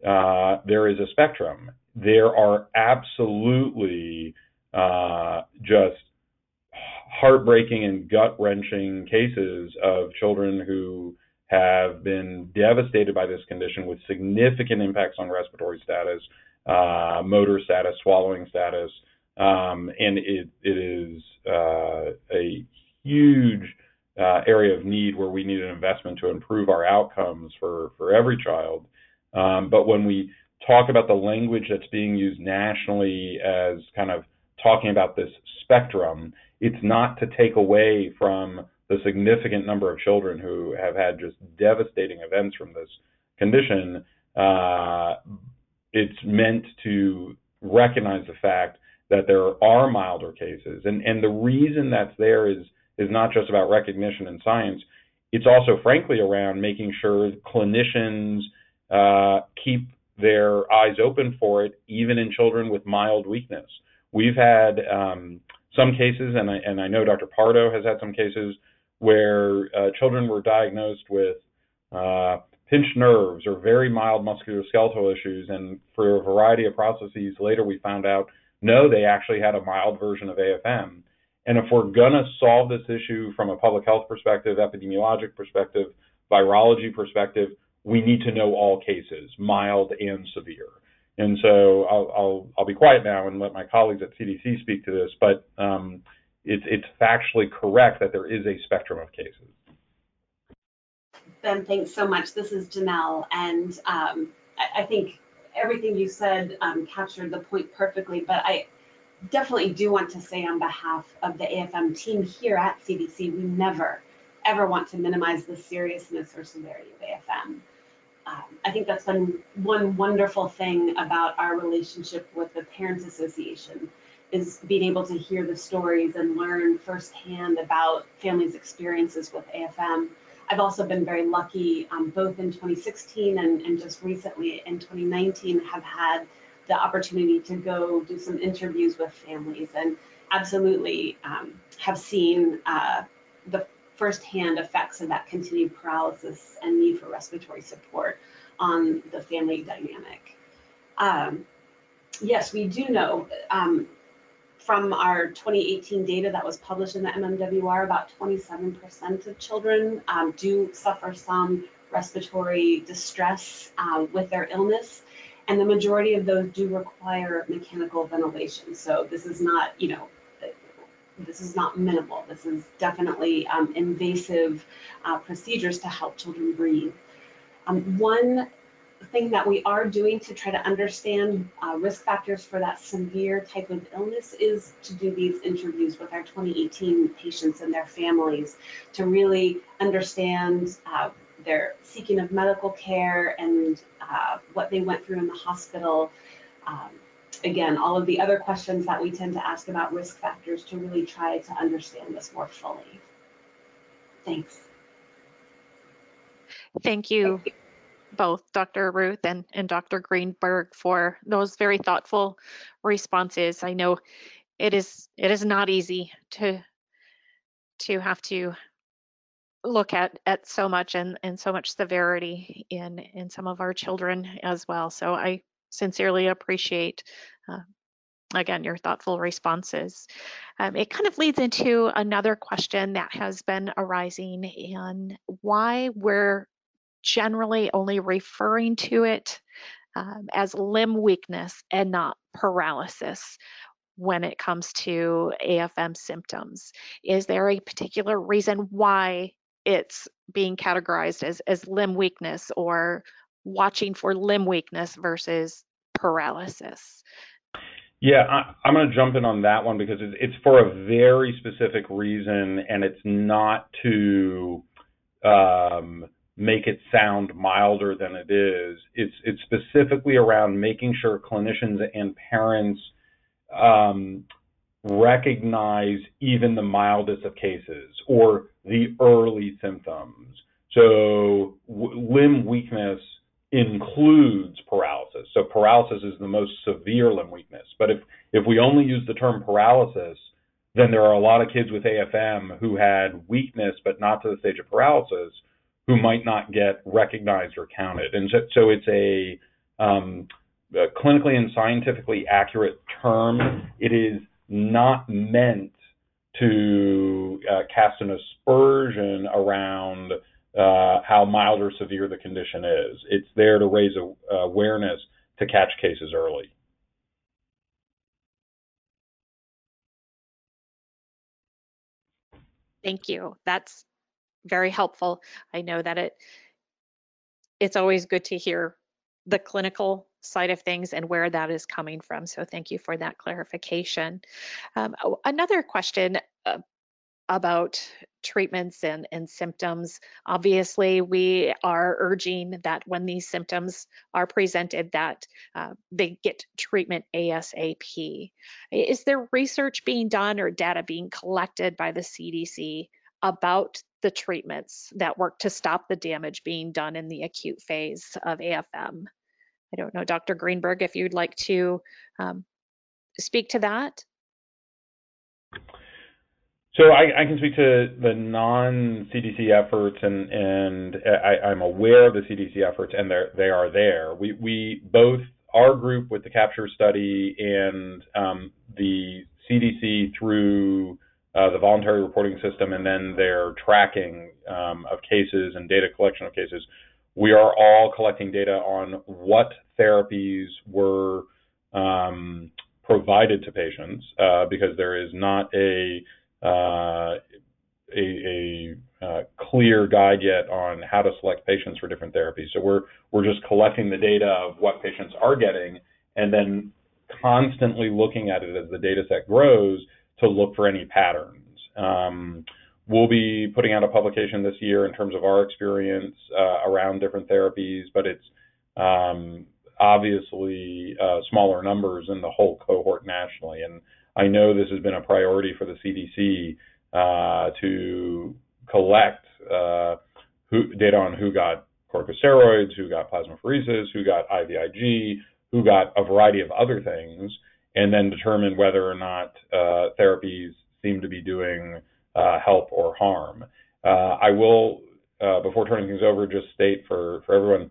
uh, there is a spectrum. There are absolutely uh, just heartbreaking and gut wrenching cases of children who have been devastated by this condition with significant impacts on respiratory status, uh, motor status, swallowing status, um, and it, it is uh, a huge uh, area of need where we need an investment to improve our outcomes for, for every child. Um, but when we talk about the language that's being used nationally as kind of talking about this spectrum, it's not to take away from the significant number of children who have had just devastating events from this condition. Uh, it's meant to recognize the fact that there are milder cases. And, and the reason that's there is, is not just about recognition and science, it's also, frankly, around making sure clinicians uh, keep their eyes open for it, even in children with mild weakness. We've had um, some cases, and I, and I know Dr. Pardo has had some cases where uh, children were diagnosed with uh, pinched nerves or very mild musculoskeletal issues, and for a variety of processes later we found out no, they actually had a mild version of AFM. And if we're going to solve this issue from a public health perspective, epidemiologic perspective, virology perspective, we need to know all cases, mild and severe. And so I'll, I'll, I'll be quiet now and let my colleagues at CDC speak to this, but um, it's, it's factually correct that there is a spectrum of cases. Ben, thanks so much. This is Janell, and um, I, I, think everything you said um, captured the point perfectly, but I definitely do want to say on behalf of the AFM team here at CDC, we never, ever want to minimize the seriousness or severity of AFM um, I think that's been one wonderful thing about our relationship with the Parents Association is being able to hear the stories and learn firsthand about families' experiences with AFM. I've also been very lucky, um, both in 2016 and, and just recently in 2019, have had the opportunity to go do some interviews with families and absolutely um, have seen uh, the firsthand effects of that continued paralysis and need for respiratory support on the family dynamic. Um, yes, we do know um, from our 2018 data that was published in the MMWR, about 27% of children um, do suffer some respiratory distress uh, with their illness. And the majority of those do require mechanical ventilation. So this is not, you know, this is not minimal. This is definitely um, invasive uh, procedures to help children breathe. Um, one thing that we are doing to try to understand uh, risk factors for that severe type of illness is to do these interviews with our 2018 patients and their families to really understand uh, their seeking of medical care and uh, what they went through in the hospital. Um, again, all of the other questions that we tend to ask about risk factors to really try to understand this more fully. Thanks. Thank you both Dr. Routh and, and Dr. Greenberg for those very thoughtful responses. I know it is it is not easy to to have to look at at so much and and so much severity in in some of our children as well. So I sincerely appreciate uh, again your thoughtful responses. Um, it kind of leads into another question that has been arising and why we're generally only referring to it um, as limb weakness and not paralysis when it comes to AFM symptoms. Is there a particular reason why it's being categorized as, as limb weakness or watching for limb weakness versus paralysis? Yeah, I, am going to jump in on that one because it's, it's, for a very specific reason, and it's not to um, make it sound milder than it is. It's it's specifically around making sure clinicians and parents um, recognize even the mildest of cases or the early symptoms. So limb weakness includes paralysis. So paralysis is the most severe limb weakness. But if if we only use the term paralysis, then there are a lot of kids with AFM who had weakness but not to the stage of paralysis who might not get recognized or counted. And so, so it's a, um, a clinically and scientifically accurate term. It is not meant to uh, cast an aspersion around uh, how mild or severe the condition is. It's there to raise a, awareness to catch cases early. Thank you. That's very helpful. I know that it it's always good to hear the clinical side of things and where that is coming from. So thank you for that clarification. Um, another question uh, about treatments and, and symptoms. Obviously, we are urging that when these symptoms are presented that uh, they get treatment ASAP. Is there research being done or data being collected by the CDC about the treatments that work to stop the damage being done in the acute phase of AFM. I don't know, Dr. Greenberg, if you'd like to um, speak to that. So I, I, can speak to the non-CDC efforts, and and I, am aware of the CDC efforts, and they they are there. We we both our group with the Capture study and um, the CDC through uh, the voluntary reporting system and then their tracking um, of cases and data collection of cases, we are all collecting data on what therapies were um, provided to patients uh, because there is not a uh, a, a uh, clear guide yet on how to select patients for different therapies. So we're we're just collecting the data of what patients are getting and then constantly looking at it as the data set grows to look for any patterns. Um, we'll be putting out a publication this year in terms of our experience uh, around different therapies, but it's um, obviously uh, smaller numbers in the whole cohort nationally. And I know this has been a priority for the CDC uh, to collect uh, who, data on who got corticosteroids, who got plasmapheresis, who got IVIG, who got a variety of other things, and then determine whether or not uh, therapies seem to be doing uh, help or harm. Uh, I will, uh, before turning things over, just state for, for everyone,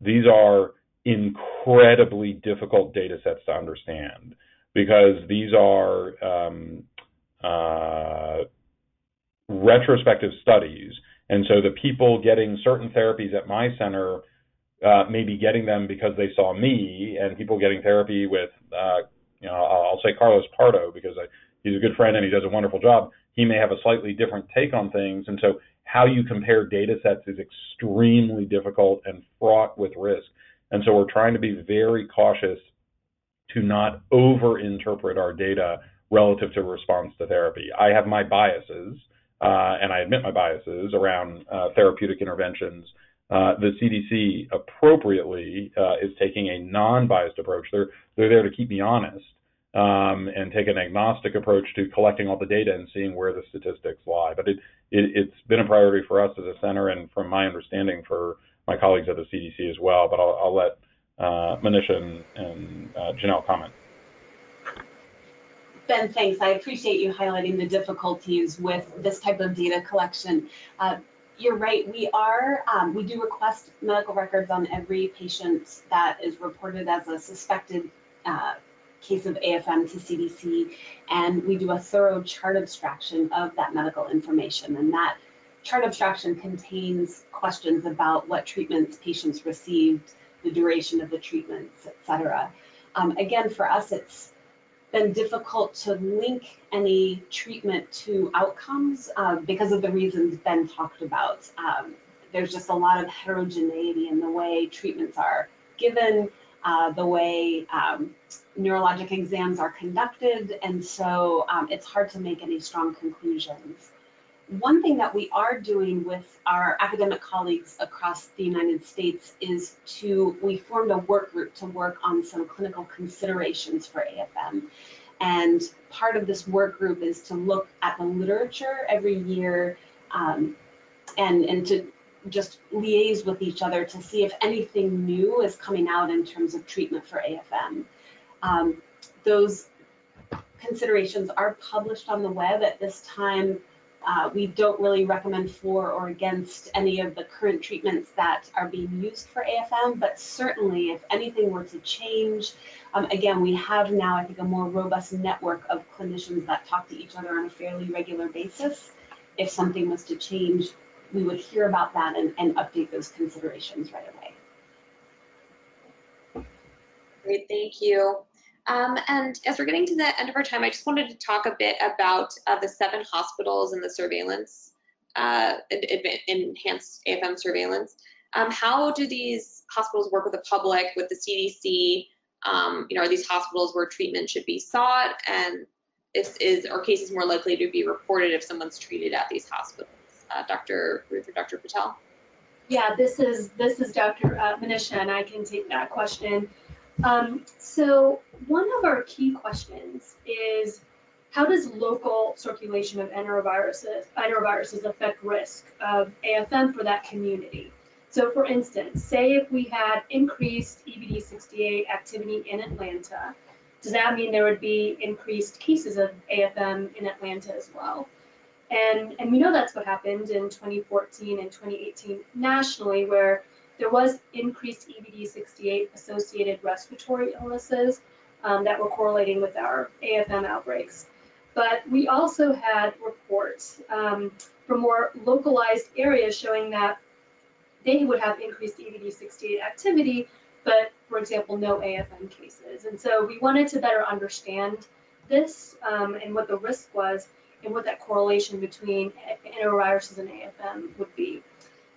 these are incredibly difficult data sets to understand because these are um, uh, retrospective studies. And so the people getting certain therapies at my center uh, may be getting them because they saw me, and people getting therapy with, uh, you know, I'll say Carlos Pardo because I, he's a good friend and he does a wonderful job. He may have a slightly different take on things. And so how you compare data sets is extremely difficult and fraught with risk. And so we're trying to be very cautious to not over-interpret our data relative to response to therapy. I have my biases, uh, and I admit my biases around uh, therapeutic interventions. Uh, the CDC appropriately uh, is taking a non-biased approach. They're they're there to keep me honest um, and take an agnostic approach to collecting all the data and seeing where the statistics lie. But it, it has been a priority for us as a center, and from my understanding, for my colleagues at the CDC as well. But I'll, I'll let uh, Manisha and, and uh, Janell comment. Ben, thanks. I appreciate you highlighting the difficulties with this type of data collection. Uh, you're right. We are, um, we do request medical records on every patient that is reported as a suspected uh, case of AFM to CDC, and we do a thorough chart abstraction of that medical information. And that chart abstraction contains questions about what treatments patients received, the duration of the treatments, et cetera. Um, again, for us, it's been difficult to link any treatment to outcomes uh, because of the reasons Ben talked about. Um, there's just a lot of heterogeneity in the way treatments are given, uh, the way um, neurologic exams are conducted, and so um, it's hard to make any strong conclusions. One thing that we are doing with our academic colleagues across the United States is to, we formed a work group to work on some clinical considerations for AFM. And part of this work group is to look at the literature every year um, and, and to just liaise with each other to see if anything new is coming out in terms of treatment for AFM. Um, those considerations are published on the web at this time. Uh, we don't really recommend for or against any of the current treatments that are being used for AFM, but certainly if anything were to change, um, again, we have now, I think, a more robust network of clinicians that talk to each other on a fairly regular basis. If something was to change, we would hear about that and, and update those considerations right away. Great, thank you. Um, and as we're getting to the end of our time, I just wanted to talk a bit about uh, the seven hospitals and the surveillance, uh, enhanced AFM surveillance. Um, how do these hospitals work with the public, with the CDC? Um, you know, are these hospitals where treatment should be sought, and is, is are cases more likely to be reported if someone's treated at these hospitals? Uh, Dr. Routh or Dr. Patel? Yeah, this is this is Dr. Uh, Manisha, and I can take that question. Um, so one of our key questions is how does local circulation of enteroviruses, enteroviruses affect risk of AFM for that community? So for instance, say if we had increased EV-D68 activity in Atlanta, does that mean there would be increased cases of AFM in Atlanta as well? And, and we know that's what happened in 2014 and 2018 nationally, where there was increased EV-D68 associated respiratory illnesses um, that were correlating with our AFM outbreaks. But we also had reports um, from more localized areas showing that they would have increased EV-D68 activity, but for example, no AFM cases. And so we wanted to better understand this um, and what the risk was and what that correlation between enteroviruses and AFM would be.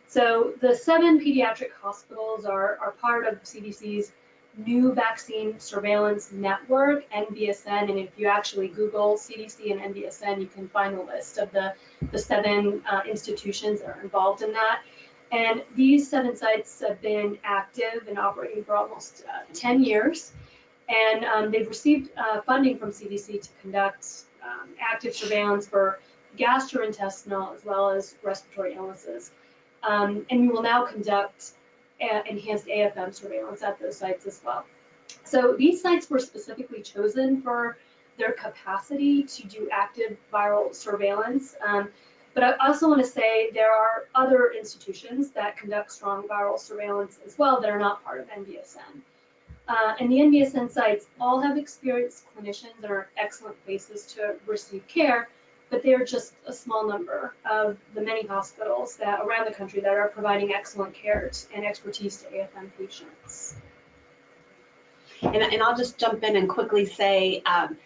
So the seven pediatric hospitals are, are part of CDC's new vaccine surveillance network, NVSN, and if you actually Google CDC and NVSN, you can find a list of the, the seven uh, institutions that are involved in that. And these seven sites have been active and operating for almost uh, 10 years. And um, they've received uh, funding from CDC to conduct um, active surveillance for gastrointestinal as well as respiratory illnesses. Um, and we will now conduct enhanced AFM surveillance at those sites as well. So these sites were specifically chosen for their capacity to do active viral surveillance. Um, But I also want to say there are other institutions that conduct strong viral surveillance as well that are not part of NVSN. Uh, and the NVSN sites all have experienced clinicians and are excellent places to receive care, but they are just a small number of the many hospitals that around the country that are providing excellent care and expertise to AFM patients. And, and I'll just jump in and quickly say, um,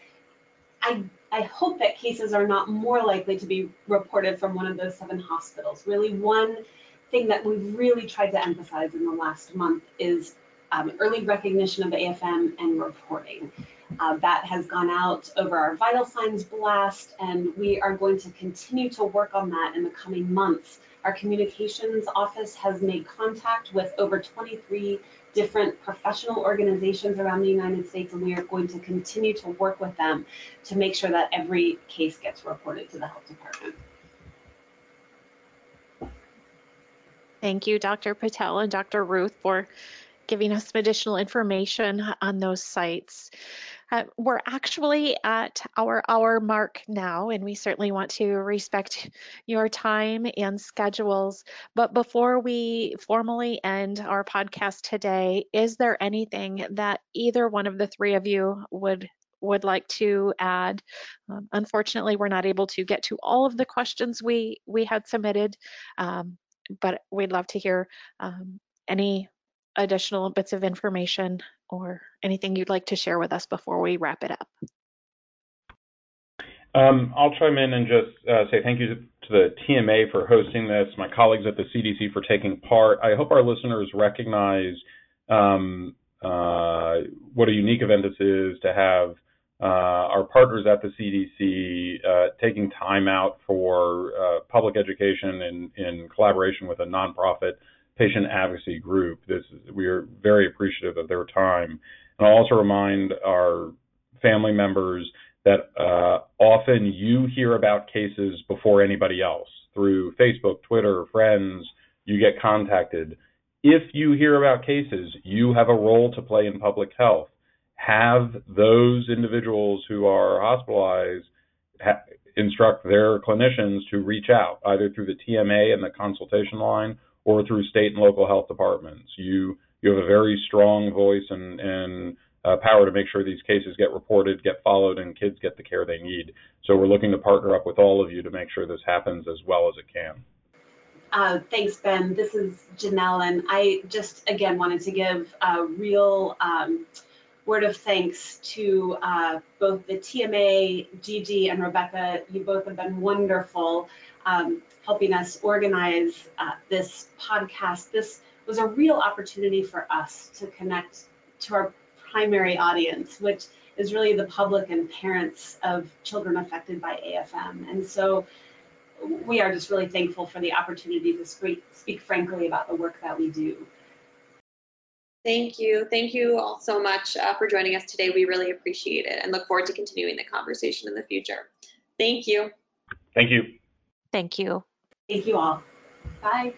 I, I hope that cases are not more likely to be reported from one of those seven hospitals. Really, one thing that we've really tried to emphasize in the last month is um, early recognition of AFM and reporting. Uh, that has gone out over our vital signs blast, and we are going to continue to work on that in the coming months. Our communications office has made contact with over 23 different professional organizations around the United States, and we are going to continue to work with them to make sure that every case gets reported to the health department. Thank you, Dr. Patel and Dr. Routh, for giving us some additional information on those sites. Uh, we're actually at our hour mark now, and we certainly want to respect your time and schedules. But before we formally end our podcast today, is there anything that either one of the three of you would would like to add. Um, unfortunately, we're not able to get to all of the questions we we had submitted, um, but we'd love to hear um, any additional bits of information or anything you'd like to share with us before we wrap it up. Um, I'll chime in and just uh, say thank you to, the TMA for hosting this, my colleagues at the CDC for taking part. I hope our listeners recognize um, uh, what a unique event this is to have uh, our partners at the CDC uh, taking time out for uh, public education in, in collaboration with a nonprofit patient advocacy group. This we are very appreciative of their time. And I'll also remind our family members that uh, often you hear about cases before anybody else through Facebook, Twitter, friends. You get contacted. If you hear about cases, you have a role to play in public health. Have those individuals who are hospitalized ha- instruct their clinicians to reach out either through the TMA and the consultation line or through state and local health departments. You you have a very strong voice and and uh, power to make sure these cases get reported, get followed, and kids get the care they need. So we're looking to partner up with all of you to make sure this happens as well as it can. Uh, thanks, Ben. This is Janell, and I just again wanted to give a real um, word of thanks to uh, both the TMA, Gigi, and Rebecca. You both have been wonderful um, helping us organize uh, this podcast. This was a real opportunity for us to connect to our primary audience, which is really the public and parents of children affected by AFM. And so we are just really thankful for the opportunity to speak, speak frankly about the work that we do. Thank you. Thank you all so much uh, for joining us today. We really appreciate it and look forward to continuing the conversation in the future. Thank you. Thank you. Thank you. Thank you all. Bye.